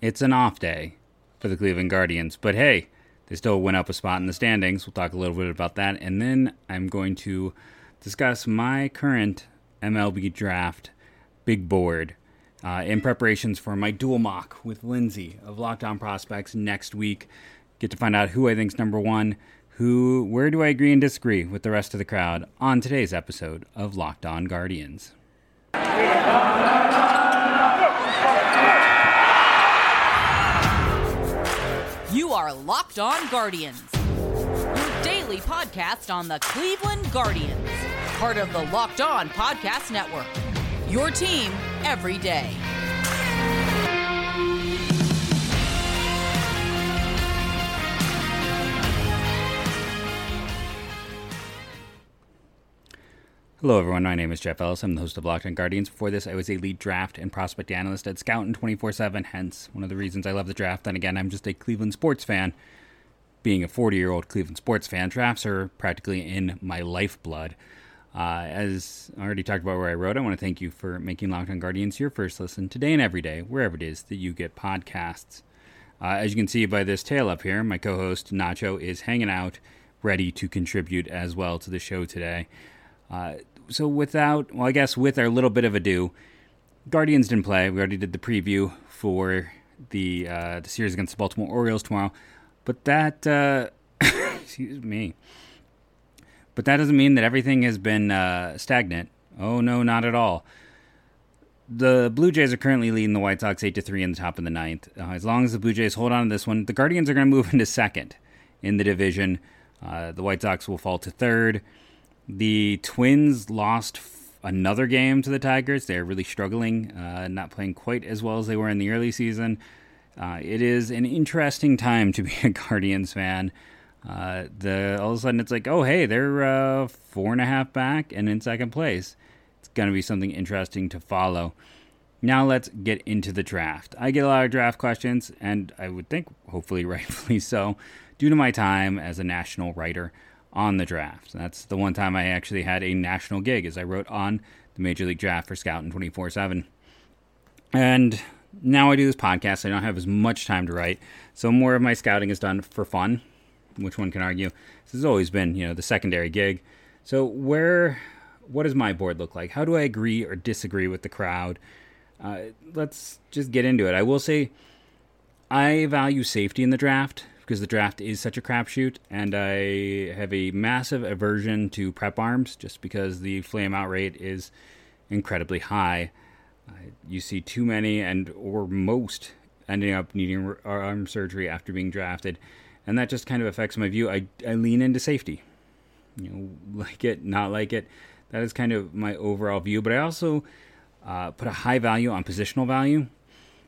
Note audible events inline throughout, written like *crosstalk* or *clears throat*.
it's an off day for the Cleveland Guardians. But hey, they still went up a spot in the standings. We'll talk a little bit about that. And then I'm going to discuss my current MLB draft big board uh, in preparations for my dual mock with Lindsay of Locked On Prospects next week. Get to find out who I think's number one, who, where do I agree and disagree with the rest of the crowd on today's episode of Locked On Guardians. Are Locked On Guardians, your daily podcast on the Cleveland Guardians, part of the Locked On Podcast Network. Your team every day. Hello, everyone. My name is Jeff Ellis. I'm the host of Locked On Guardians. Before this, I was a lead draft and prospect analyst at Scout and 24 7, hence one of the reasons I love the draft. And again, I'm just a Cleveland sports fan. Being a 40 year old Cleveland sports fan, drafts are practically in my lifeblood. Uh, as I already talked about where I wrote, I want to thank you for making Locked On Guardians your first listen today and every day, wherever it is that you get podcasts. Uh, as you can see by this tail up here, my co host Nacho is hanging out, ready to contribute as well to the show today. Uh, so without, well, I guess with our little bit of ado, Guardians didn't play. We already did the preview for the uh, the series against the Baltimore Orioles tomorrow, but that uh, *coughs* excuse me, but that doesn't mean that everything has been uh, stagnant. Oh no, not at all. The Blue Jays are currently leading the White Sox eight to three in the top of the ninth. Uh, as long as the Blue Jays hold on to this one, the Guardians are going to move *laughs* into second in the division. Uh, the White Sox will fall to third. The Twins lost f- another game to the Tigers. They're really struggling, uh, not playing quite as well as they were in the early season. Uh, it is an interesting time to be a *laughs* Guardians fan. Uh, the all of a sudden it's like, oh hey, they're uh, four and a half back and in second place. It's going to be something interesting to follow. Now let's get into the draft. I get a lot of draft questions, and I would think, hopefully, *laughs* rightfully so, due to my time as a national writer on the draft. That's the one time I actually had a national gig, as I wrote on the Major League Draft for Scouting 24 7. And now I do this podcast. I don't have as much time to write. So more of my scouting is done for fun, which one can argue. This has always been, you know, the secondary gig. So where, what does my board look like? How do I agree or disagree with the crowd? Uh, let's just get into it. I will say I value safety in the draft because the draft is such a crapshoot, and I have a massive aversion to prep arms just because the flame out rate is incredibly high. Uh, you see too many and or most ending up needing arm surgery after being drafted, and that just kind of affects my view. I, I lean into safety, you know, *laughs* like it, not like it. That is kind of my overall view, but I also uh, put a high value on positional value.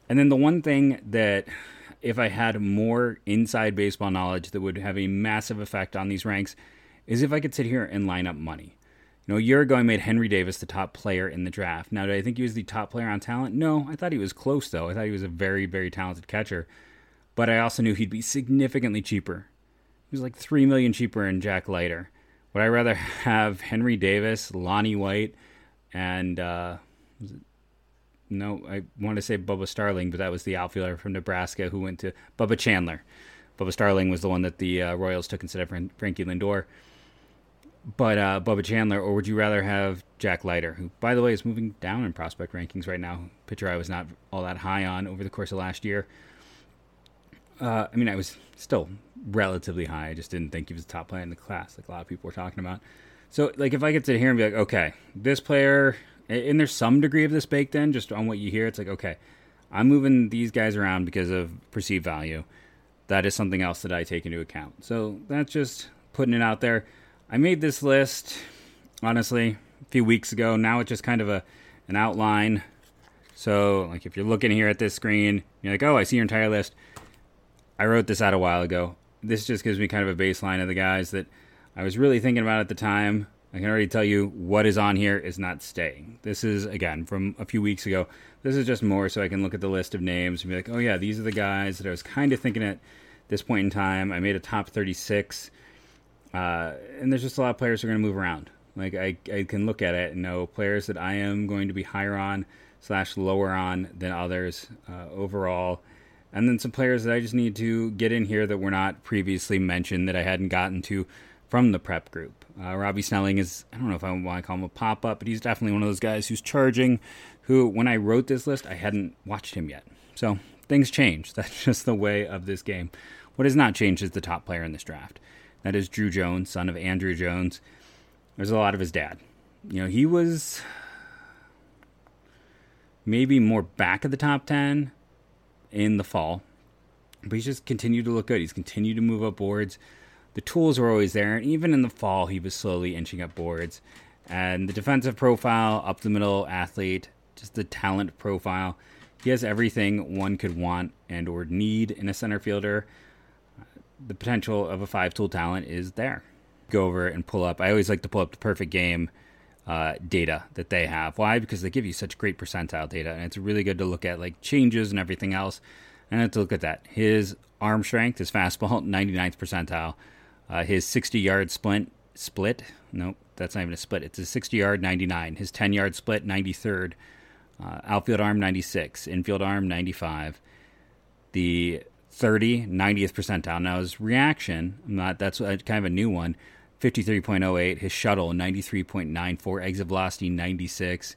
And then the one thing that if I had more inside baseball knowledge that would have a massive effect on these ranks is if I could sit here and line up money. You know, a year ago I made Henry Davis the top player in the draft. Now, did I think he was the top player on talent? No, I thought he was close though. I thought he was a very, very talented catcher. But I also knew he'd be significantly cheaper. He was like three million cheaper than Jack Leiter. Would I rather *laughs* have Henry Davis, Lonnie White, and uh, no, I want to say Bubba Starling, but that was the outfielder from Nebraska who went to Bubba Chandler. Bubba Starling was the one that the uh, Royals took instead of Frankie Lindor. But uh, Bubba Chandler, or would you rather have Jack Leiter, who, by the way, is moving down in prospect rankings right now? Pitcher I was not all that high on over the course of last year. Uh, I mean, I was still relatively high. I just didn't think he was the top player in the class, like a lot of people were talking about. So, like, if I could sit here and be like, okay, this player and there's some degree of this baked in just on what you hear. It's like, okay, I'm moving these guys around because of perceived value. That is something else that I take into account. So that's just putting it out there. I made this list honestly a few weeks ago. Now it's just kind of a an outline. So like if you're looking here at this screen, you're like, oh, I see your entire list. I wrote this out a while ago. This just gives me kind of a baseline of the guys that I was really thinking about at the time. I can already tell you what is on here is not staying. This is, again, from a few weeks ago. This is just more so I can look at the list of names and be like, oh, yeah, these are the guys that I was kind of thinking at this point in time. I made a top 36. Uh, and there's just a lot of players who are going to move around. Like, I, I can look at it and know players that I am going to be higher on slash lower on than others uh, overall. And then some players that I just need to get in here that were not previously mentioned that I hadn't gotten to from the prep group. Uh, Robbie Snelling is, I don't know if I want to call him a pop up, but he's definitely one of those guys who's charging, who, when I wrote this list, I hadn't watched him yet. So things change. *laughs* That's just the way of this game. What has not changed is the top player in this draft. That is Druw Jones, son of Andruw Jones. There's a lot of his dad. You know, he was maybe more back of the top 10 in the fall, but he's just continued to look good. He's continued to move up boards. The tools were always there, and even in the fall, he was slowly inching up boards. And the defensive profile, up the middle athlete, just the talent profile. He has everything one could want and or need in a center fielder. The potential of a five tool talent is there. Go over and pull up. I always like to pull up the perfect game uh, data that they have. Why? Because they give you such great percentile data, and it's really good to look at like changes and everything else. And I have to look at that. His arm strength, his fastball, *laughs* 99th percentile. Uh, his 60 yard split, split. Nope, that's not even a split. It's a 60 yard 99. His 10 yard split, 93rd. Uh, outfield arm 96, infield arm 95. The 30, 90th percentile. Now his reaction, not that's kind of a new one. 53.08. His shuttle 93.94. Exit velocity 96.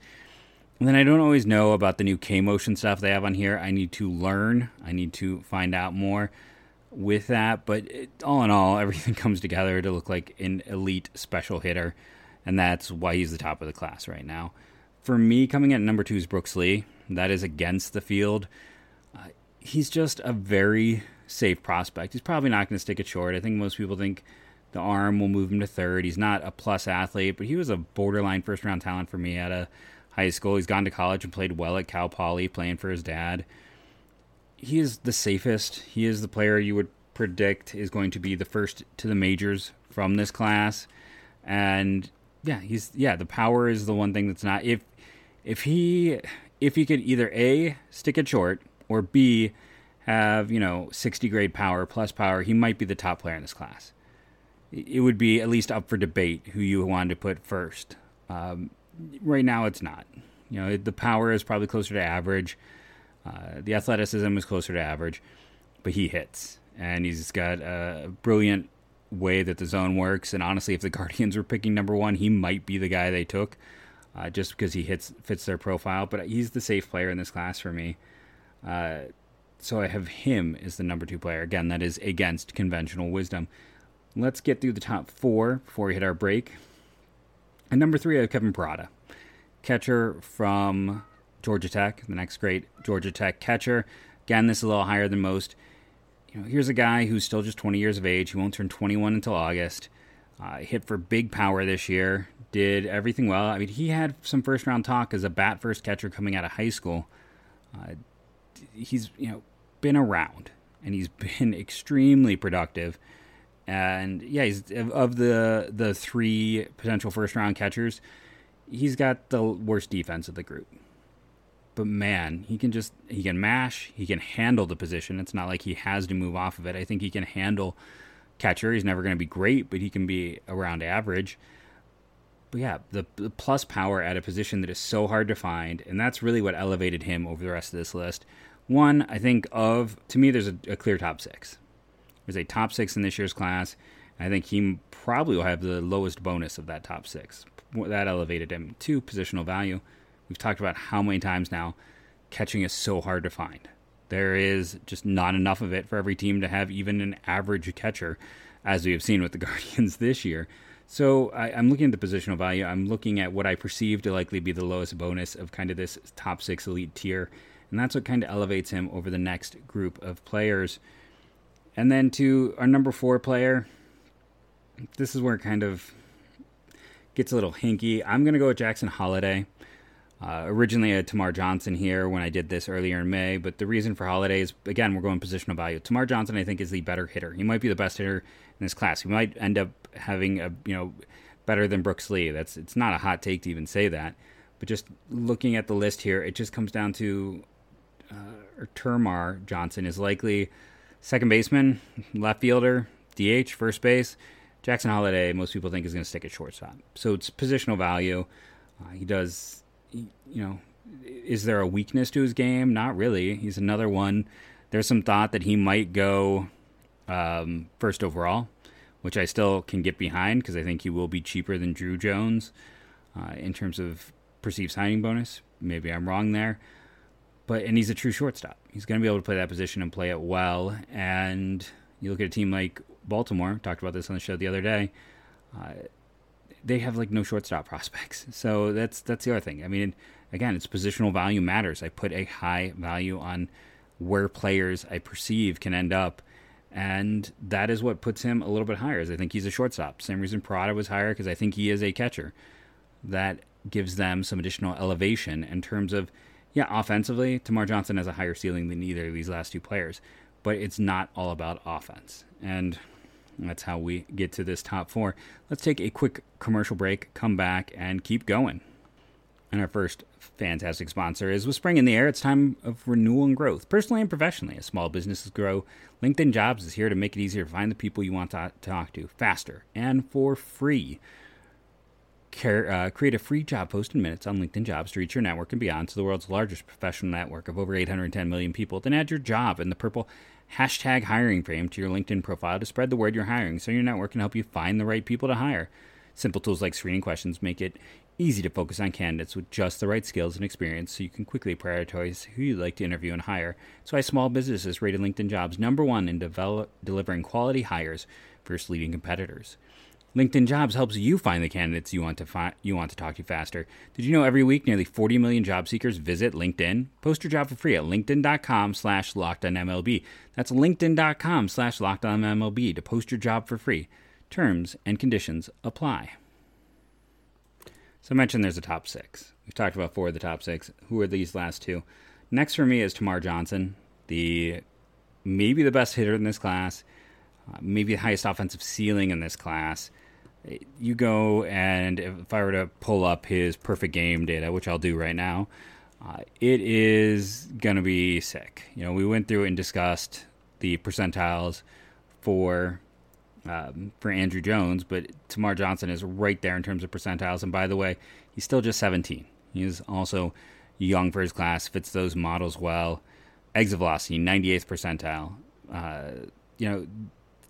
And then I don't always know about the new K motion stuff they have on here. I need to learn. I need to find out more with that. But it, all in all, everything *laughs* comes together to look like an elite special hitter, and that's why he's the top of the class right now. For me, coming at number two is Brooks Lee. That is against the field. Uh, he's just a very safe prospect. He's probably not going to stick it short. I think most people think the arm will move him to third. He's not a plus athlete, but he was a borderline first round talent for me at a high school. He's gone to college and played well at Cal Poly, playing for his dad. He is the safest. He is the player you would predict is going to be the first to the majors from this class. And yeah, he's yeah, the power is the one thing that's not if if he if he could either A stick it short or B have, you know, 60 grade power plus power, he might be the top player in this class. It would be at least up for debate who you wanted to put first. Um, right now, it's not. You know, the power is probably closer to average. Uh, the athleticism is closer to average, but he hits, and he's got a brilliant way that the zone works. And honestly, if the *laughs* Guardians were picking number one, he might be the guy they took, uh, just because he hits fits their profile. But he's the safe player in this class for me. Uh, so I have him as the number two player. Again, that is against conventional wisdom. Let's get through the top four before we hit our break. And number three, I have Kevin Parada, catcher from Georgia Tech, the next great Georgia Tech catcher. Again, this is a little higher than most. You know, here's a guy who's still just 20 years of age. He won't turn 21 until August. Uh, hit for big power this year. Did everything well. I mean, he had some first round talk as a bat first catcher coming out of high school. Uh, he's you know been around and he's *laughs* been extremely productive. And yeah, he's of the the three potential first round catchers, he's got the worst defense of the group. But man, he can just he can mash, he can handle the position. It's not like he has to move off of it. I think he can handle catcher. He's never going to be great, but he can be around average. But yeah, the, the plus power at a position that is so hard to find, and that's really what elevated him over the rest of this list. One, I think of to me, there's a, a clear top six. There's a top six in this year's class. I think he probably will have the lowest bonus of that top six. That elevated him to positional value. We've talked about how many times now catching is so hard to find. There is just not enough of it for every team to have even an average catcher, as we have seen with the *laughs* Guardians this year. So I, am looking at the positional value. I'm looking at what I perceive to likely be the lowest bonus of kind of this top six elite tier. And that's what kind of elevates him over the next group of players. And then to our number four player, this is where it kind of gets a little hinky. I'm going to go with Jackson Holliday. Uh, originally, had Termarr Johnson here when I did this earlier in May, but the reason for Holliday is again we're going positional value. Termarr Johnson, I think, is the better hitter. He might be the best hitter in this class. He might end up having a you know better than Brooks Lee. That's it's not a hot take to even say that, but just looking at the list here, it just comes down to uh, Termarr Johnson is likely second baseman, left fielder, DH, first base. Jackson Holliday, most people think is going to stick at shortstop. So it's positional value. Uh, he does you know, is there a weakness to his game? Not really. He's another one There's some thought that he might go um, first overall, which I still can get behind because I think he will be cheaper than Druw Jones uh, in terms of perceived signing bonus. Maybe I'm wrong there. But and he's a true shortstop. He's going to be able to play that position and play it well. And you look at a team like Baltimore. Talked about this on the show the other day. Uh, they have like no shortstop *laughs* prospects. So that's that's the other thing. I mean, again, it's positional value matters. I put a high value on where players I perceive can end up, and that is what puts him a little bit higher. Is I think he's a shortstop. Same reason Parada was higher because I think he is a catcher. That gives them some additional elevation in terms of yeah, offensively, Termarr Johnson has a higher ceiling than either of these last two players, but it's not all about offense. And that's how we get to this top four. Let's take a quick commercial break, come back, and keep going. And our first fantastic sponsor is with spring in the air, it's time of renewal and growth, personally and professionally. As small businesses grow, LinkedIn Jobs is here to make it easier to find the people you want to talk to faster and for free. Care, uh, create a free job post in minutes on LinkedIn Jobs to reach your network and beyond to the world's largest professional network of over 810 million people. Then add your job in the purple hashtag hiring frame to your LinkedIn profile to spread the word you're hiring so your network can help you find the right people to hire. Simple tools like screening questions make it easy to focus on candidates with just the right skills and experience so you can quickly prioritize who you'd like to interview and hire. So why small businesses rated LinkedIn jobs number one in develop, delivering quality hires versus leading competitors. LinkedIn Jobs helps you find the candidates you want to fi- you want to talk to faster. Did you know every week nearly 40 million job seekers visit LinkedIn? Post your job for free at linkedin.com slash lockedonmlb. That's linkedin.com slash lockedonmlb to post your job for free. Terms and conditions apply. So I mentioned there's a top six. We've talked about four of the top six. Who are these last two? Next for me is Termarr Johnson, the maybe the best hitter in this class, uh, maybe the highest offensive ceiling in this class you go and if I were to pull up his perfect game data, which I'll do right now, uh, it is going to be sick. You know, we went through and discussed the percentiles for um, for Andruw Jones, but Termarr Johnson is right there in terms of percentiles. And by the way, he's still just 17. He's also young for his class, fits those models well. Exit velocity, 98th percentile. Uh, you know,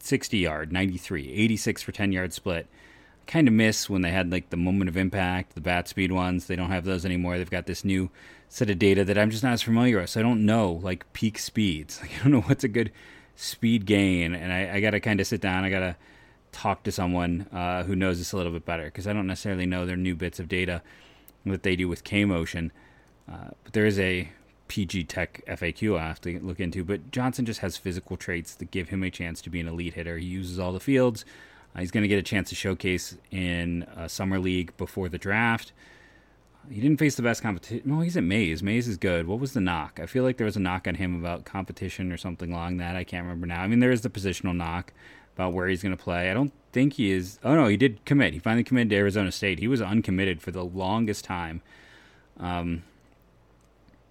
60 yard, 93, 86 for 10 yard split kind of miss when they had like the moment of impact, the bat speed ones. They don't have those anymore. They've got this new set of data that I'm just not as familiar with. So I don't know like peak speeds. *laughs* Like, I don't know what's a good speed gain, and I, I got to kind of sit down. I got to talk to someone uh, who knows this a little bit better because I don't necessarily know their new bits of data that they do with K motion. Uh, but there is a PG Tech FAQ I have to look into. But Johnson just has physical traits that give him a chance to be an elite hitter. He uses all the fields. Uh, he's going to get a chance to showcase in a summer league before the draft. He didn't face the best competition. No, he's at Mays. Mays is good. What was the knock? I feel like there was a knock on him about competition or something along that. I can't remember now. I mean, there is the positional knock about where he's going to play. I don't think he is. Oh no, he did commit. He finally committed to Arizona State. He was uncommitted for the longest time. Um,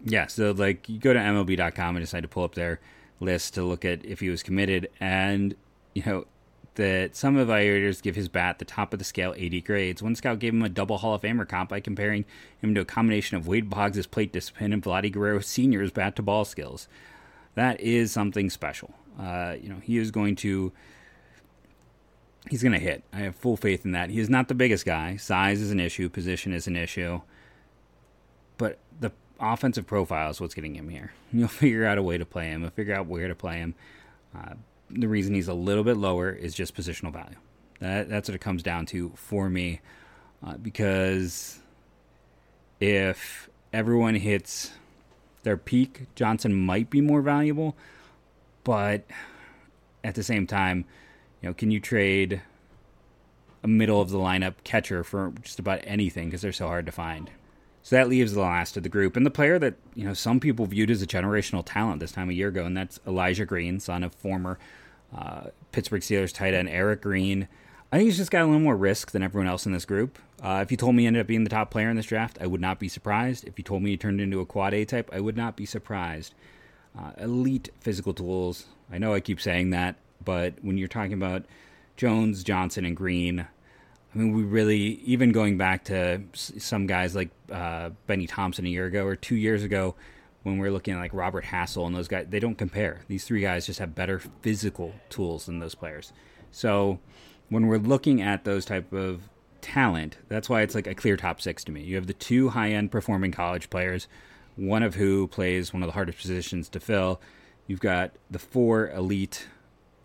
yeah, so like you go to MLB.com and decide to pull up their list to look at if he was committed, and you know that some evaluators give his bat the top of the scale 80 grades. One scout gave him a double Hall of Famer comp by comparing him to a combination of Wade Boggs' plate discipline and Vladdy Guerrero Sr.'s bat to ball skills. That is something special. Uh, you know, he is going to. He's going to hit. I have full faith in that. He is not the biggest guy. Size is an issue. Position is an issue. But the offensive profile is what's getting him here. *laughs* You'll figure out a way to play him. You'll figure out where to play him. Uh, the reason he's a little bit lower is just positional value. That, that's what it comes down to for me. Uh, because if everyone hits their peak, Johnson might be more valuable. But at the same time, you know, can you trade a middle of the lineup catcher for just about anything because they're so hard to find? So that leaves the last of the group, and the player that you know some people viewed as a generational talent this time a year ago, and that's Elijah Green, son of former uh, Pittsburgh Steelers tight end Eric Green. I think he's just got a little more risk than everyone else in this group. Uh, if you told me he ended up being the top player in this draft, I would not be surprised. If you told me he turned into a quad A type, I would not be surprised. Uh, elite physical tools. I know I keep saying that, but when you're talking about Jones, Johnson, and Green, I mean, we really, even going back to some guys like uh, Benny Thompson a year ago or two years ago, when we're looking at like Robert Hassell and those guys, they don't compare. These three guys just have better physical tools than those players. So when we're looking at those type of talent, that's why it's like a clear top six to me. You have the two high end performing college players, one of who plays one of the hardest positions to fill. You've got the four elite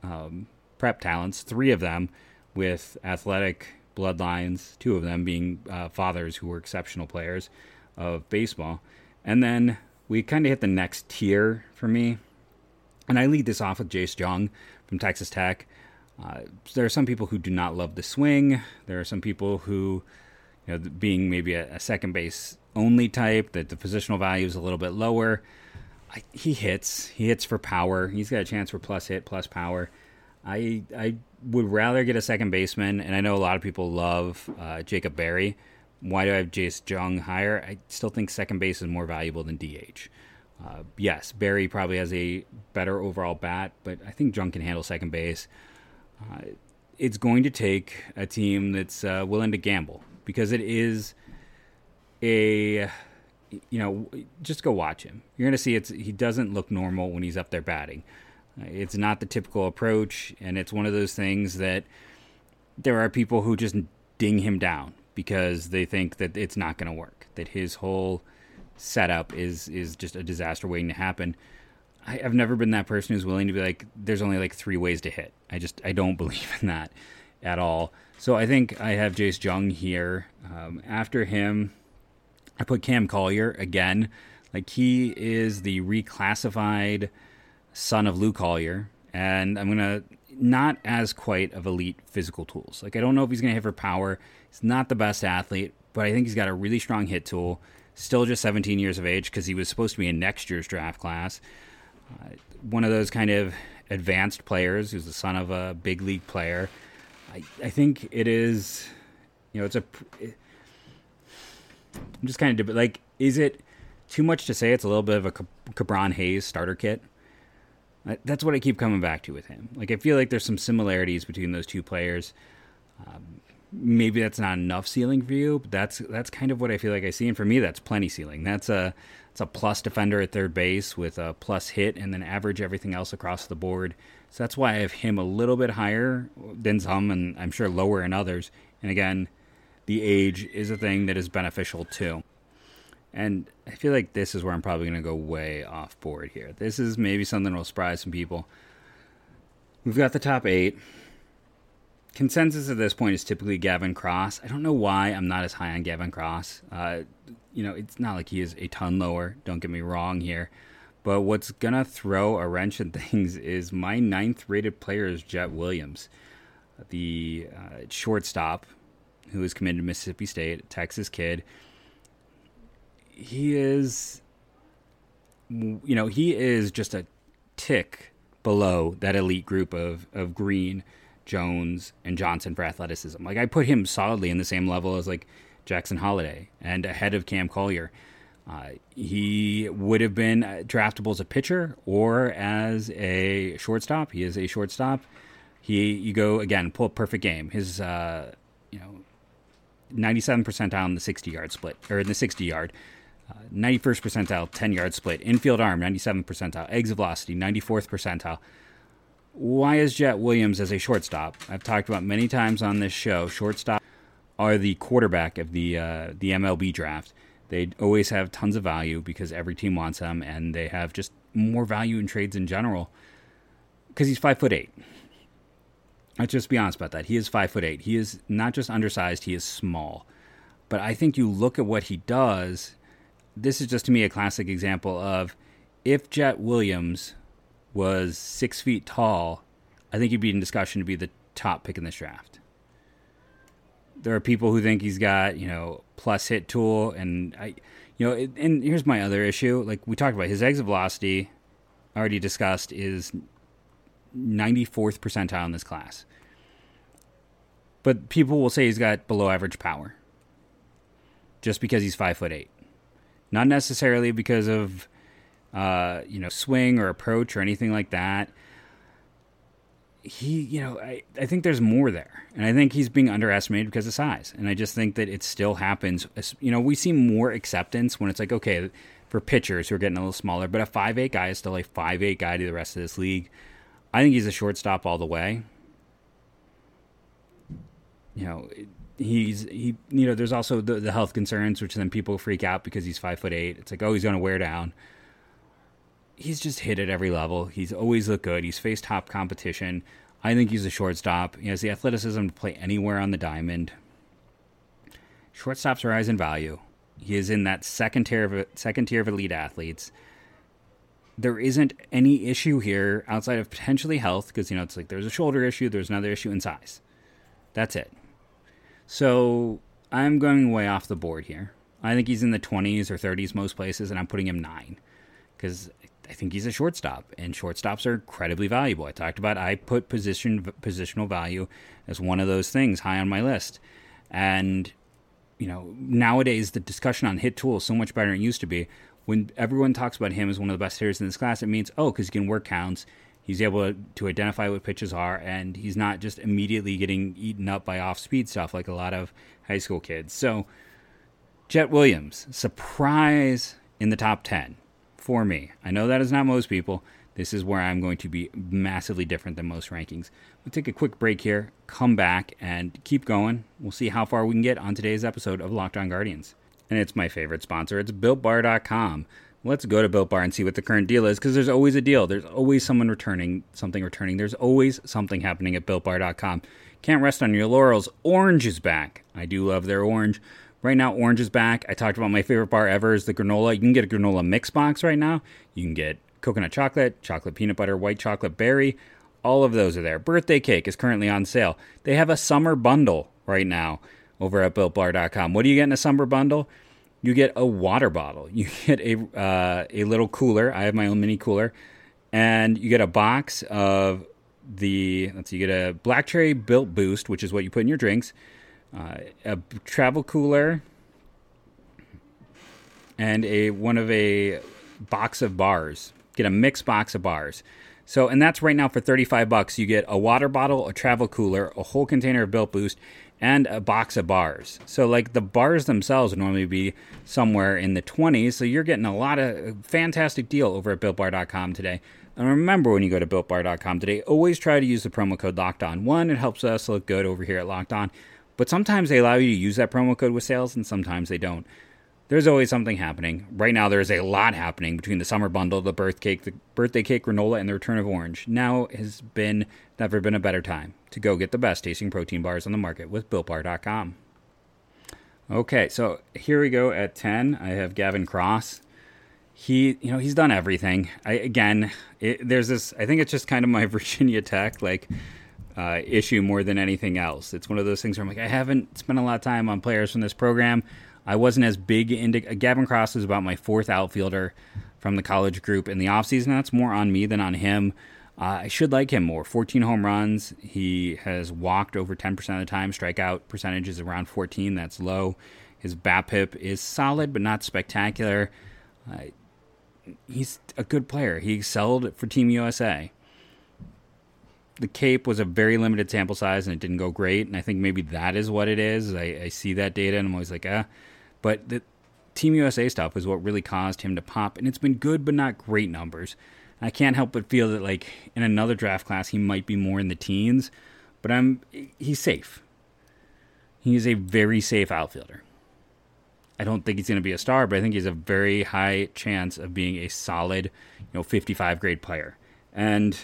um, prep talents, three of them with athletic bloodlines, two of them being uh, fathers who were exceptional players of baseball. And then we kind of hit the next tier for me. And I lead this off with Jace Jung from Texas Tech. Uh, there are some people who do not love the swing. There are some people who, you know, being maybe a, a second base only type, that the positional value is a little bit lower. I, he hits. He hits for power. He's got a chance for plus hit, plus power. I I would rather get a second baseman, and I know a lot of people love uh, Jacob Berry. Why do I have Jace Jung higher? I still think second base is more valuable than DH. Uh, yes, Berry probably has a better overall bat, but I think Jung can handle second base. Uh, it's going to take a team that's uh, willing to gamble because it is a you know just go watch him. You're going to see it's he doesn't look normal when he's up there batting. It's not the typical approach, and it's one of those things that there are people who just ding him down because they think that it's not going to work. That his whole setup is is just a disaster waiting to happen. I, have never been that person who's willing to be like, there's only like three ways to hit. I just I don't *laughs* believe in that at all. So I think I have Jace Jung here. Um, after him, I put Cam Collier again. Like he is the reclassified son of Lou Collier, and I'm gonna not as quite of elite physical tools. Like I don't know if he's gonna hit for power. He's not the best athlete, but I think he's got a really strong hit tool. Still just 17 years of age because he was supposed to be in next year's draft class. Uh, one of those kind of advanced players who's the son of a big league player. I, I think it is, you know, it's a. It, I'm just kind of like, is it too much to say it's a little bit of a Ke'Bryan Hayes starter kit? That's what I keep coming back to with him. Like I feel like there's some similarities between those two players. Um, maybe that's not enough ceiling for you, but that's that's kind of what I feel like I see. And for me, that's plenty ceiling. That's a it's a plus defender at third base with a plus hit, and then average everything else across the board. So that's why I have him a little bit higher than some, and I'm sure lower in others. And again, the age is a thing that is beneficial too. And I feel like this is where I'm probably going to go way off board here. This is maybe something that will surprise some people. We've got the top eight consensus at this point is typically Gavin Cross. I don't know why I'm not as high on Gavin Cross. Uh, you know, it's not like he is a ton lower. Don't get me wrong here. But what's going to throw a wrench in *laughs* things is my ninth rated player is Jett Williams, the uh, shortstop who is committed to Mississippi State, Texas kid. He is, you know, he is just a tick below that elite group of, of Green Jones, and Johnson for athleticism. Like I put him solidly in the same level as like Jackson Holliday and ahead of Cam Collier. Uh, he would have been draftable as a pitcher or as a shortstop. He is a shortstop. He you go again pull perfect game. His uh, you know 97 percentile in the 60 yard split or in the 60 yard. Uh, 91st percentile, 10 yard split. Infield arm, 97th percentile. Exit velocity, 94th percentile why is Jett Williams as a shortstop? I've talked about many times on this show. Shortstop are the quarterback of the uh, the MLB draft. They always have tons of value because every team wants them, and they have just more value in trades in general. Because he's five foot eight. Let's just be honest about that. He is five foot eight. He is not just undersized; he is small. But I think you look at what he does. This is just to me a classic example of if Jett Williams was six feet tall, I think he'd be in discussion to be the top pick in this draft. There are people who think he's got, you know, plus hit tool, and I, you know, and here's my other issue. Like we talked about, his exit velocity, already discussed, is 94th percentile in this class. But people will say he's got below average power, just because he's five foot eight, not necessarily because of uh, you know, swing or approach or anything like that. He, you know, I, I think there's more there. And I think he's being underestimated because of size. And I just think that it still happens. You know, we see more acceptance when it's like, okay, for pitchers who are getting a little smaller. But a five eight guy is still a five eight guy to the rest of this league. I think he's a shortstop all the way. You know, he's he. You know, there's also the, the health concerns, which then people freak out because he's five foot eight. It's like, oh, he's going to wear down. He's just hit at every level. He's always looked good. He's faced top competition. I think he's a shortstop. He has the athleticism to play anywhere on the diamond. Shortstops rise in value. He is in that second tier of second tier of elite athletes. There isn't any issue here outside of potentially health, because you know it's like there's a shoulder issue, there's another issue in size. That's it. So I'm going way off the board here. I think he's in the 20s or 30s most places, and I'm putting him nine because I think he's a shortstop, and shortstops are incredibly valuable. I talked about I put position positional value as one of those things high on my list, and you know, nowadays the discussion on hit tool is so much better than it used to be. When everyone talks about him as one of the best hitters in this class, it means, oh, because he can work counts. He's able to identify what pitches are, and he's not just immediately getting eaten up by off speed stuff like a lot of high school kids. So, Jett Williams, surprise in the top 10 for me. I know that is not most people. This is where I'm going to be massively different than most rankings. We'll take a quick break here, come back, and keep going. We'll see how far we can get on today's episode of Locked On Guardians. And it's my favorite sponsor. It's BuiltBar.com. Let's go to Built Bar and see what the current deal is because there's always a deal. There's always someone returning, something returning. There's always something happening at BuiltBar.com. Can't rest on your laurels. Orange is back. I do love their orange. Right now, orange is back. I talked about my favorite bar ever is the granola. You can get a granola mix box right now. You can get coconut chocolate, chocolate peanut butter, white chocolate berry. All of those are there. Birthday cake is currently on sale. They have a summer bundle right now over at builtbar.com. What do you get in a summer bundle? You get a water bottle. *laughs* You get a uh, a little cooler. I have my own mini cooler, and you get a box of the let's see. You get a black cherry built boost, which is what you put in your drinks. Uh, a travel cooler, and a one of a box of bars get a mixed box of bars. So, and that's right now for 35 bucks. You get a water bottle, a travel cooler, a whole container of Built Boost, and a box of bars. So, like the bars themselves would normally be somewhere in the 20s. So, you're getting a lot of uh, fantastic deal over at BuiltBar.com today. And remember, when you go to BuiltBar.com today, always try to use the promo code Locked On. One, it helps us look good over here at Locked On. But sometimes they allow you to use that promo code with sales, and sometimes they don't there's always something happening. Right now, there's a lot happening between the summer bundle, the birth cake, the birthday cake granola, and the return of orange. Now has been never been a better time to go get the best tasting protein bars on the market with BuiltBar.com. Okay, so here we go at ten. I have Gavin Cross. He, you know, he's done everything. I again, it, there's this. I think it's just kind of my *laughs* Virginia Tech like. Uh, issue more than anything else. It's one of those things where I'm like, I haven't spent a lot of time on players from this program. I wasn't as big into Gavin Cross is about my fourth outfielder from the college group in the offseason. That's more on me than on him. Uh, I should like him more. 14 home runs. He has walked over 10% of the time. Strikeout percentage is around 14. That's low. His bat BABIP is solid, but not spectacular. Uh, he's a good player. He excelled for Team USA. The Cape was a very limited sample size and it didn't go great. And I think maybe that is what it is. I, I see that data and I'm always like, ah. But the Team USA stuff is what really caused him to pop, and it's been good but not great numbers. I can't help but feel that like in another draft class he might be more in the teens, but I'm he's safe. He is a very safe outfielder. I don't think he's going to be a star, but I think he's a very high chance of being a solid, you know, 55 grade player. And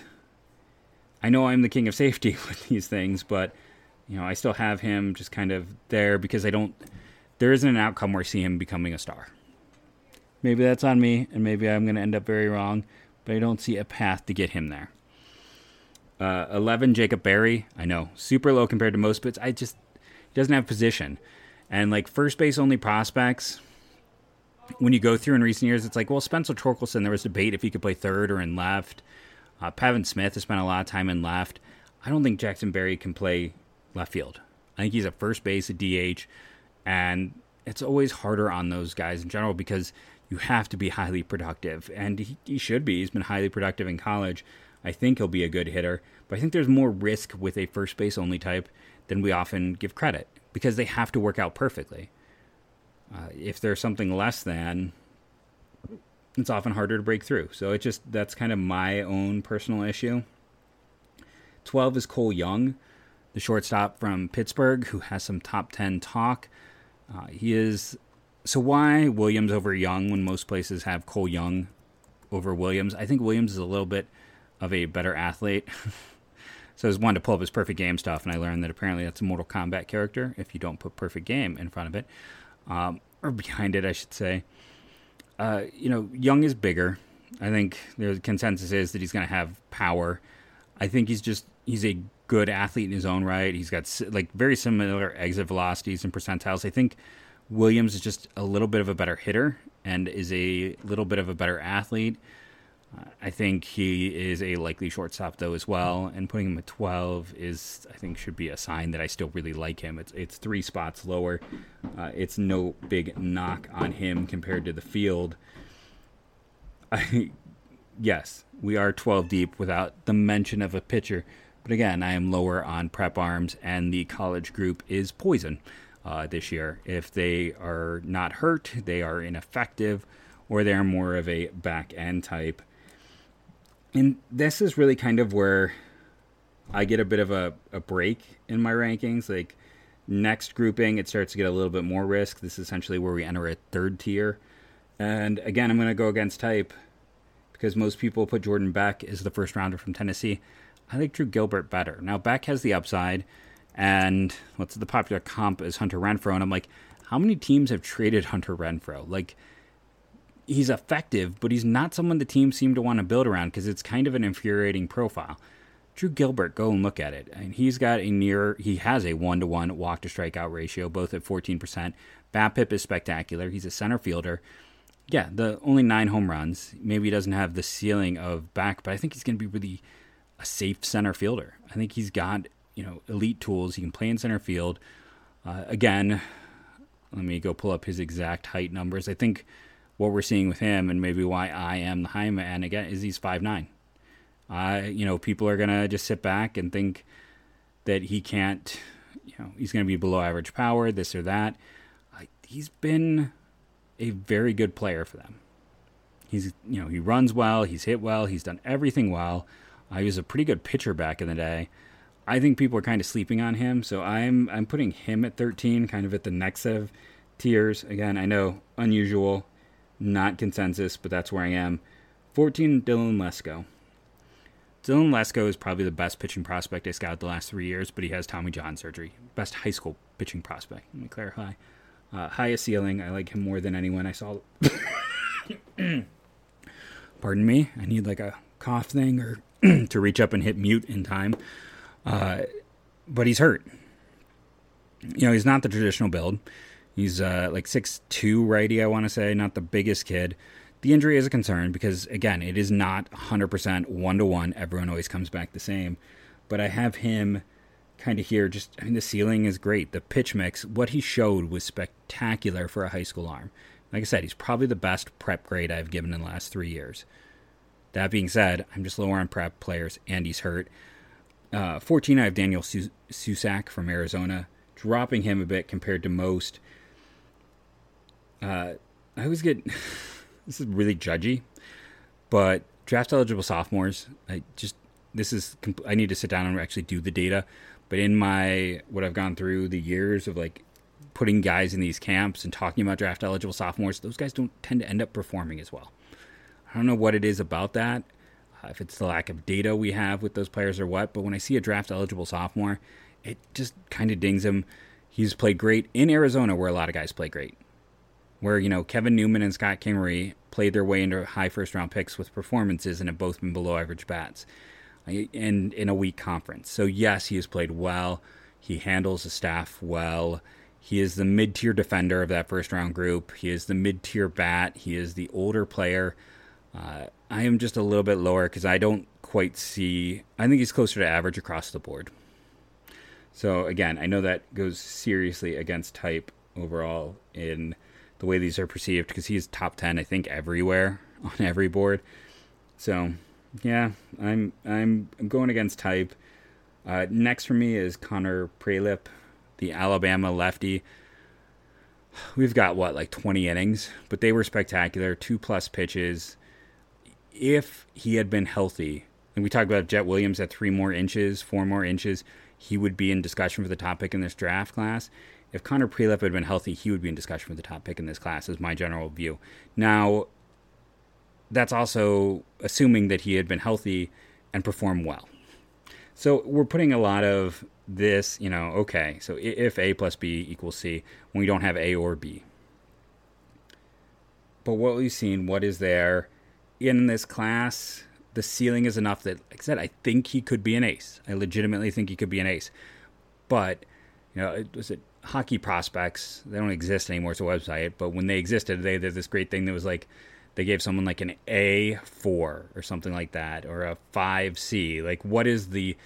I know I'm the king of safety *laughs* with these things, but you know, I still have him just kind of there because I don't there isn't an outcome where I see him becoming a star. Maybe that's on me, and maybe I'm going to end up very wrong, but I don't see a path to get him there. Uh, 11, Jacob Berry. I know, super low compared to most, but I just, he doesn't have position. And like first base only prospects, when you go through in recent years, it's like, well, Spencer Torkelson, there was debate if he could play third or in left. Uh, Pavin Smith has spent a lot of time in left. I don't think Jackson Berry can play left field. I think he's a first base, a DH and it's always harder on those guys in general because you have to be highly productive, and he, he should be. He's been highly productive in college. I think he'll be a good hitter, but I think there's more risk with a first base only type than we often give credit because they have to work out perfectly. Uh, if there's something less than, it's often harder to break through. So it just that's kind of my own personal issue. 12 is Cole Young, the shortstop from Pittsburgh, who has some top 10 talk. Uh, he is. So why Williams over Young when most places have Cole Young over Williams? I think Williams is a little bit of a better athlete. *laughs* so I was wanted to pull up his perfect game stuff, and I learned that apparently that's a Mortal Kombat character if you don't put perfect game in front of it, um, or behind it, I should say. Uh, you know, Young is bigger. I think the consensus is that he's going to have power. I think he's just he's a good athlete in his own right. He's got like very similar exit velocities and percentiles. I think Williams is just a little bit of a better hitter and is a little bit of a better athlete. I think he is a likely shortstop though as well, and putting him at 12 is I think should be a sign that I still really like him. It's it's three spots lower. Uh, it's no big knock on him compared to the field. I, *laughs* yes, we are 12 deep without the mention of a pitcher. But again, I am lower on prep arms, and the college group is poison uh, this year. If they are not hurt, they are ineffective, or they're more of a back end type. And this is really kind of where I get a bit of a, a break in my rankings. Like, next grouping, it starts to get a little bit more risk. This is essentially where we enter a third tier. And again, I'm going to go against type because most people put Jordan Beck as the first rounder from Tennessee. I like Drew Gilbert better. Now Beck has the upside, and what's the popular comp is Hunter Renfroe, and I'm like, how many teams have traded *laughs* Hunter Renfroe? Like, he's effective, but he's not someone the team seem to want to build around because it's kind of an infuriating profile. Drew Gilbert, go and look at it. And he's got a near, he has a one to one walk to strikeout ratio, both at 14%. BABIP is spectacular. He's a center fielder. Yeah, the only nine home runs. Maybe he doesn't have the ceiling of Beck, but I think he's going to be really a safe center fielder. I think he's got you know elite tools. He can play in center field. Uh, again, let me go pull up his exact height numbers. I think what we're seeing with him, and maybe why I am the high man again, is he's five nine. Uh, you know, people are gonna just sit back and think that he can't. You know, he's gonna be below average power, this or that. He's been a very good player for them. He's you know he runs well, he's hit well, he's done everything well. Uh, he was a pretty good pitcher back in the day. I think people are kind of sleeping on him, so I'm I'm putting him at 13, kind of at the next set of tiers. Again, I know unusual, not consensus, but that's where I am. 14, Dylan Lesko. Dylan Lesko is probably the best pitching prospect I scouted the last three years, but he has Tommy John surgery. Best high school pitching prospect. Let me clarify. Uh, highest ceiling. I like him more than anyone I saw. *coughs* *coughs* Pardon me. I need like a cough thing or *clears throat* to reach up and hit mute in time. Uh, but he's hurt. You know, he's not the traditional build. He's uh, like two righty, I want to say, not the biggest kid. The injury is a concern because, again, it is not 100% one to one. Everyone always comes back the same. But I have him kind of here. Just, I mean, the ceiling is great. The pitch mix, what he showed was spectacular for a high school arm. Like I said, he's probably the best prep grade I've given in the last three years. That being said, I'm just lower on prep players, and he's hurt. Uh, 14, I have Daniel Susac from Arizona, dropping him a bit compared to most. Uh, I always get *laughs* this is really judgy, but draft eligible sophomores, I just this is I need to sit down and actually do the data. But in my what I've gone through the years of like putting guys in these camps and talking about draft eligible sophomores, those guys don't tend to end up performing as well. I don't know what it is about that, uh, if it's the lack of data we have with those players or what, but when I see a draft eligible sophomore, it just kind of dings him. He's played great in Arizona, where a lot of guys play great. Where, you know, Kevin Newman and Scott Kingery played their way into high first round picks with performances and have both been below average bats in, in a weak conference. So, yes, he has played well. He handles the staff well. He is the mid tier defender of that first round group. He is the mid tier bat. He is the older player. Uh, I am just a little bit lower because I don't quite see. I think he's closer to average across the board. So again, I know that goes seriously against type overall in the way these are perceived because he's top ten, I think, everywhere *laughs* on every board. So yeah, I'm I'm, going against type. Uh, next for me is Connor Prielipp, the Alabama lefty. we've got what like 20 innings, but they were spectacular. Two plus pitches. If he had been healthy, and we talked about Jett Williams at three more inches, four more inches, he would be in discussion for the top pick in this draft class. If Connor Prielipp had been healthy, he would be in discussion for the top pick in this class, is my general view. Now, that's also assuming that he had been healthy and performed well. So we're putting a lot of this, you know, okay, so if A plus B equals C, when we don't have A or B. But what we've seen, what is there in this class, the ceiling is enough that, like I said, I think he could be an ace. I legitimately think he could be an ace. But, you know, it was it hockey prospects? They don't exist anymore. It's a website. But when they existed, they did this great thing that was like, they gave someone like an A4 or something like that, or a 5C. Like, what is the,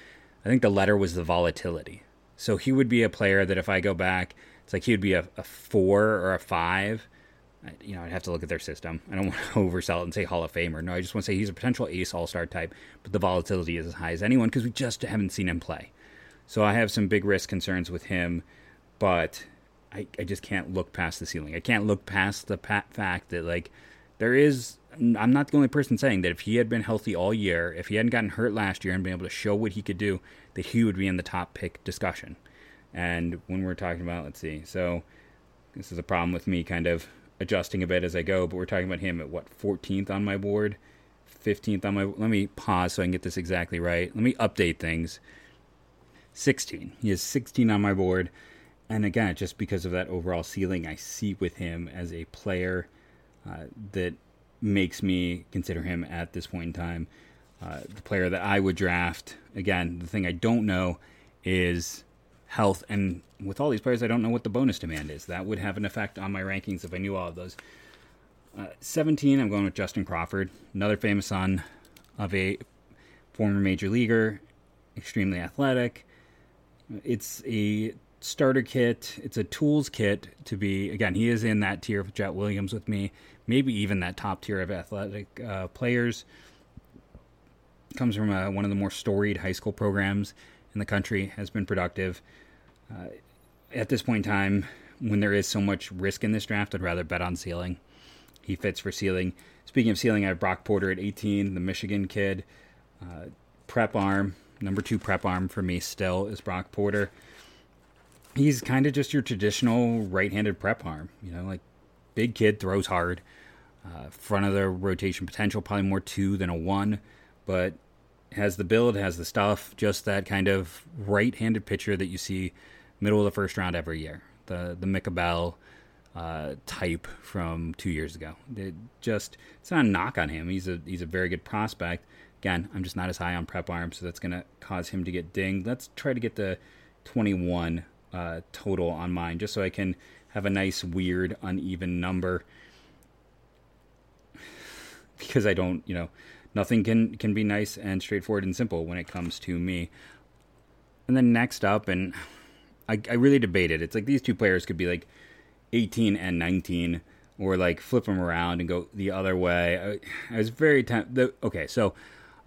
I think the letter was the volatility. So he would be a player that if I go back, it's like he would be a, a four or a five. You know, I'd have to look at their system. I don't *laughs* want to oversell it and say Hall of Famer. No, I just want to say he's a potential ace all star type, but the volatility is as high as anyone because we just haven't seen him play. So I have some big risk concerns with him, but I, I just can't look past the ceiling. I can't look past the fact that, like, there is I'm not the only person saying that if he had been healthy all year, if he hadn't gotten hurt last year and been able to show what he could do, that he would be in the top pick discussion. And when we're talking about, let's see, so this is a problem with me kind of adjusting a bit as I go, but we're talking about him at what 14th on my board, 15th on my. Let me pause so I can get this exactly right. Let me update things. 16. He is 16 on my board, and again, just because of that overall ceiling I see with him as a player uh, that makes me consider him at this point in time uh, the player that I would draft. Again, the thing I don't know is health, and with all these players, I don't know what the bonus demand is. That would have an effect on my rankings if I knew all of those. Uh, 17, I'm going with Justin Crawford, another famous son of a former major leaguer, extremely athletic. It's a starter kit. It's a tools kit to be, again, he is in that tier of Jett Williams with me, maybe even that top tier of athletic uh, players. Comes from uh, one of the more storied high school programs in the country, has been productive. Uh, at this point in time, when there is so much risk in this draft, I'd rather bet on ceiling. He fits for ceiling. Speaking of ceiling, I have Brock Porter at 18, the Michigan kid. Uh, prep arm, number two prep arm for me still is Brock Porter he's kind of just your traditional right-handed prep arm. You know, like big kid throws hard. Uh, front of the rotation potential, probably more two than a one, but has the build, has the stuff, just that kind of right-handed pitcher that you see middle of the first round every year. The the Mick Abel uh, type from two years ago. It just it's not a knock on him. He's a he's a very good prospect. Again, I'm just not as high on prep arm, so that's going to cause him to get dinged. Let's try to get the 21 uh, total on mine, just so I can have a nice, weird, uneven number. *sighs* Because I don't, you know, nothing can can be nice and straightforward and simple when it comes to me. And then next up, and I, I really debated. It's like these two players could be like 18 and 19, or like flip them around and go the other way. I, I was very tempted. Okay, so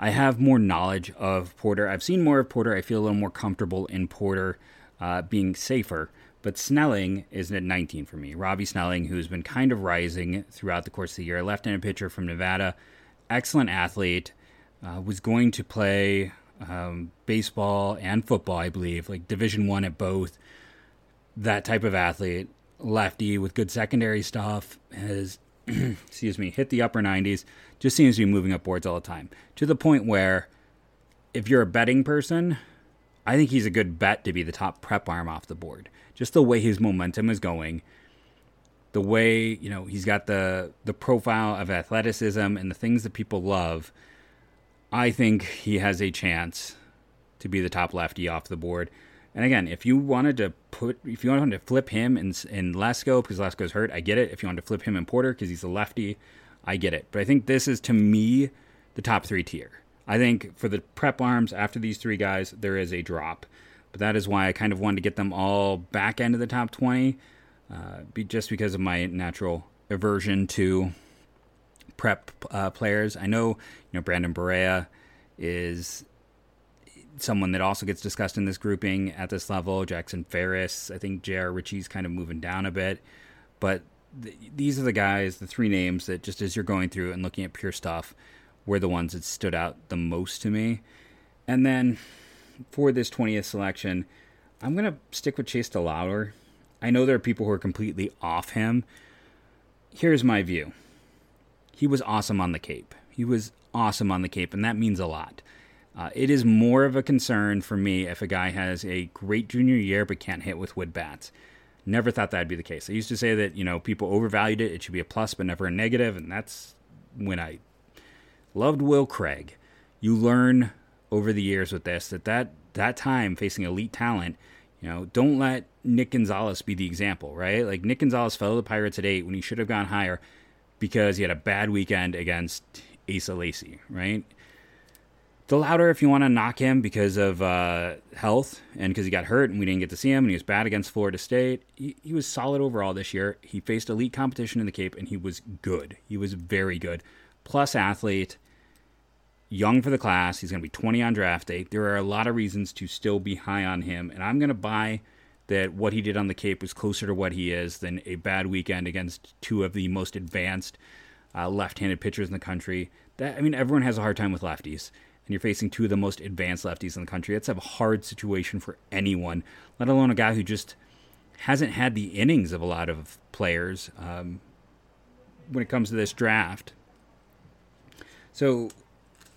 I have more knowledge of Porter. I've seen more of Porter. I feel a little more comfortable in Porter uh, being safer. But Snelling is at 19 for me. Robby Snelling, who's been kind of rising throughout the course of the year, left-handed pitcher from Nevada, excellent athlete, uh, was going to play um, baseball and football, I believe, like Division One at both. That type of athlete, lefty with good secondary stuff, has *clears throat* excuse me hit the upper 90s. Just seems to be moving up boards all the time to the point where, if you're a betting person, I think he's a good bet to be the top prep arm off the board. Just the way his momentum is going, the way you know he's got the the profile of athleticism and the things that people love. I think he has a chance to be the top lefty off the board. And again, if you wanted to put, if you wanted to flip him in in Lesko because Lesko's hurt, I get it. If you wanted to flip him in Porter because he's a lefty, I get it. But I think this is to me the top three tier. I think for the prep arms after these three guys, there is a drop. But that is why I kind of wanted to get them all back into the top 20, uh, be, just because of my natural aversion to prep uh, players. I know, you know, Brandon Barriera is someone that also gets discussed in this grouping at this level. Jackson Ferris, I think J.R. Ritchie's kind of moving down a bit. but th- these are the guys, the three names that just as you're going through and looking at pure stuff, were the ones that stood out the most to me. And then for this 20th selection, I'm going to stick with Chase DeLauter. I know there are people who are completely off him. Here's my view he was awesome on the Cape. He was awesome on the Cape, and that means a lot. Uh, it is more of a concern for me if a guy has a great junior year but can't hit with wood bats. Never thought that'd be the case. I used to say that you know people overvalued it; it should be a plus, but never a negative, and that's when I loved Will Craig. You learn over the years with this that that that time facing elite talent, you know, don't let Nick Gonzalez be the example, right? Like Nick Gonzalez fell to the Pirates at eight when he should have gone higher because he had a bad weekend against Asa Lacy, right? DeLauter if you want to knock him because of uh, health and because he got hurt and we didn't get to see him and he was bad against Florida State, he, he was solid overall this year. He faced elite competition in the Cape and he was good. He was very good. Plus athlete, young for the class. He's going to be 20 on draft day. There are a lot of reasons to still be high on him, and I'm going to buy that what he did on the Cape was closer to what he is than a bad weekend against two of the most advanced uh, left-handed pitchers in the country. That I mean, everyone has a hard time with lefties, and you're facing two of the most advanced lefties in the country. That's a hard situation for anyone, let alone a guy who just hasn't had the innings of a lot of players um, when it comes to this draft. So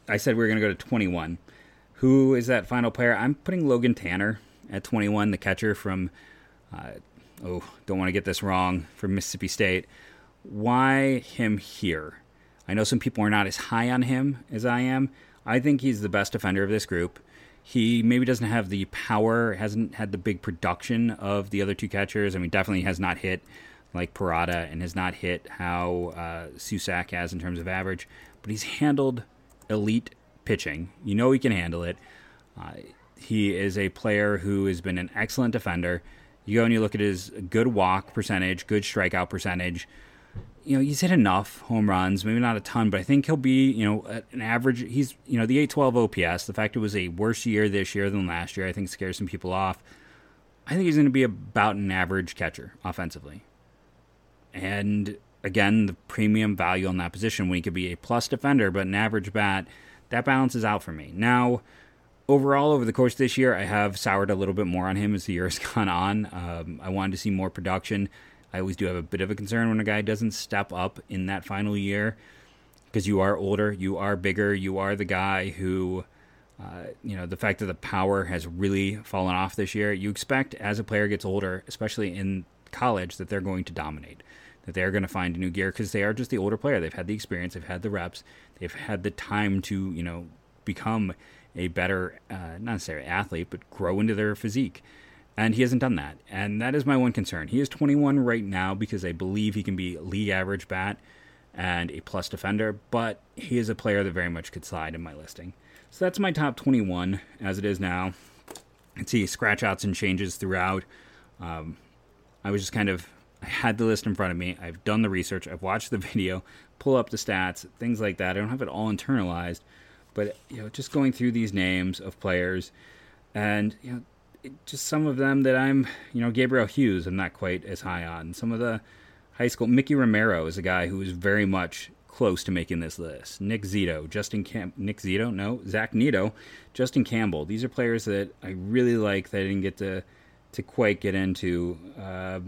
I said we were going to go to 21. Who is that final player? I'm putting Logan Tanner at 21, the catcher from, uh, oh, don't want to get this wrong, from Mississippi State. Why him here? I know some people are not as high on him as I am. I think he's the best defender of this group. He maybe doesn't have the power, hasn't had the big production of the other two catchers. I mean, definitely has not hit like Parada and has not hit how uh, Susac has in terms of average, but he's handled elite pitching. You know he can handle it. Uh, he is a player who has been an excellent defender. You go and you look at his good walk percentage, good strikeout percentage. You know, he's hit enough home runs, maybe not a ton, but I think he'll be, you know, an average. He's, you know, the 812 OPS. The fact it was a worse year this year than last year, I think scares some people off. I think he's going to be about an average catcher offensively. And again, the premium value on that position when he could be a plus defender, but an average bat, that balances out for me. Now, overall, over the course of this year, I have soured a little bit more on him as the year has *laughs* gone on. Um, I wanted to see more production. I always do have a bit of a concern when a guy doesn't step up in that final year because you are older, you are bigger, you are the guy who, uh, you know, the fact that the power has really fallen off this year. You expect as a player gets older, especially in college, that they're going to dominate that they're going to find a new gear because they are just the older player. They've had the experience, they've had the reps, they've had the time to you know become a better, uh, not necessarily athlete, but grow into their physique. And he hasn't done that, and that is my one concern. He is 21 right now because I believe he can be league average bat and a plus defender, but he is a player that very much could slide in my listing. So that's my top 21 as it is now. I see scratch outs and changes throughout. Um, I was just kind of I had the list in front of me. I've done the research. I've watched the *laughs* video, pull up the stats, things like that. I don't have it all internalized, but you know, just going through these names of players, and you know, it, just some of them that I'm, you know, Gabriel Hughes. I'm not quite as high on. Some of the high school. Mikey Romero is a guy who is very much close to making this list. Nick Zito, Justin Cam, Nick Zito, no, Zach Neto, Justin Campbell. These are players that I really like that I didn't get to to quite get into. Uh,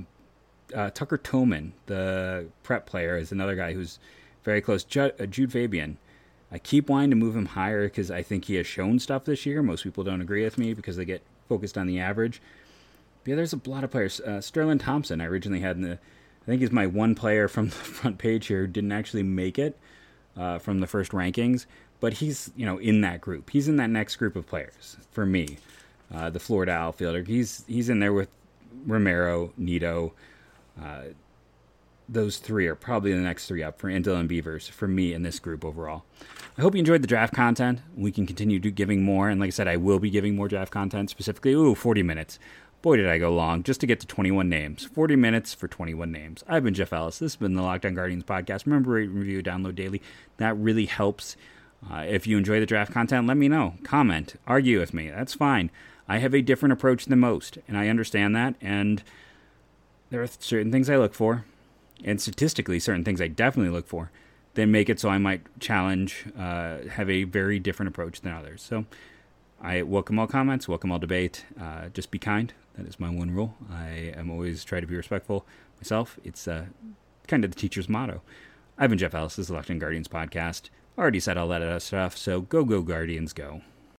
uh, Tucker Toman, the prep player, is another guy who's very close. Jude, uh, Jude Fabian. I keep wanting to move him higher because I think he has shown stuff this year. Most people don't agree with me because they get focused on the average. But yeah, there's a lot of players. Uh, Sterlin Thompson, I originally had in the. I think he's my one player *laughs* from the front page here didn't actually make it uh, from the first rankings, but he's you know in that group. He's in that next group of players for me. Uh, the Florida outfielder. He's he's in there with Romero, Neto, uh, those three are probably the next three up for and Beavers for me in this group overall. I hope you enjoyed the draft content. We can continue giving more, and like I said, I will be giving more draft content specifically. Ooh, 40 minutes. Boy, did I go long just to get to 21 names. 40 minutes for 21 names. I've been Jeff Ellis. This has been the Locked On Guardians podcast. Remember, rate, review, download daily. That really helps. Uh, if you enjoy the draft content, let me know. Comment, argue with me. That's fine. I have a different approach than most, and I understand that. And there are certain things I look for. And statistically certain things I definitely look for, then make it so I might challenge, uh, have a very different approach than others. So I welcome all comments, welcome all debate. Uh, just be kind. That is my one rule. I am always try to be respectful myself. It's uh, kind of the teacher's motto. I've been Jeff Ellis. This is the Guardians podcast. Already said all that other stuff, so go, go, Guardians, go.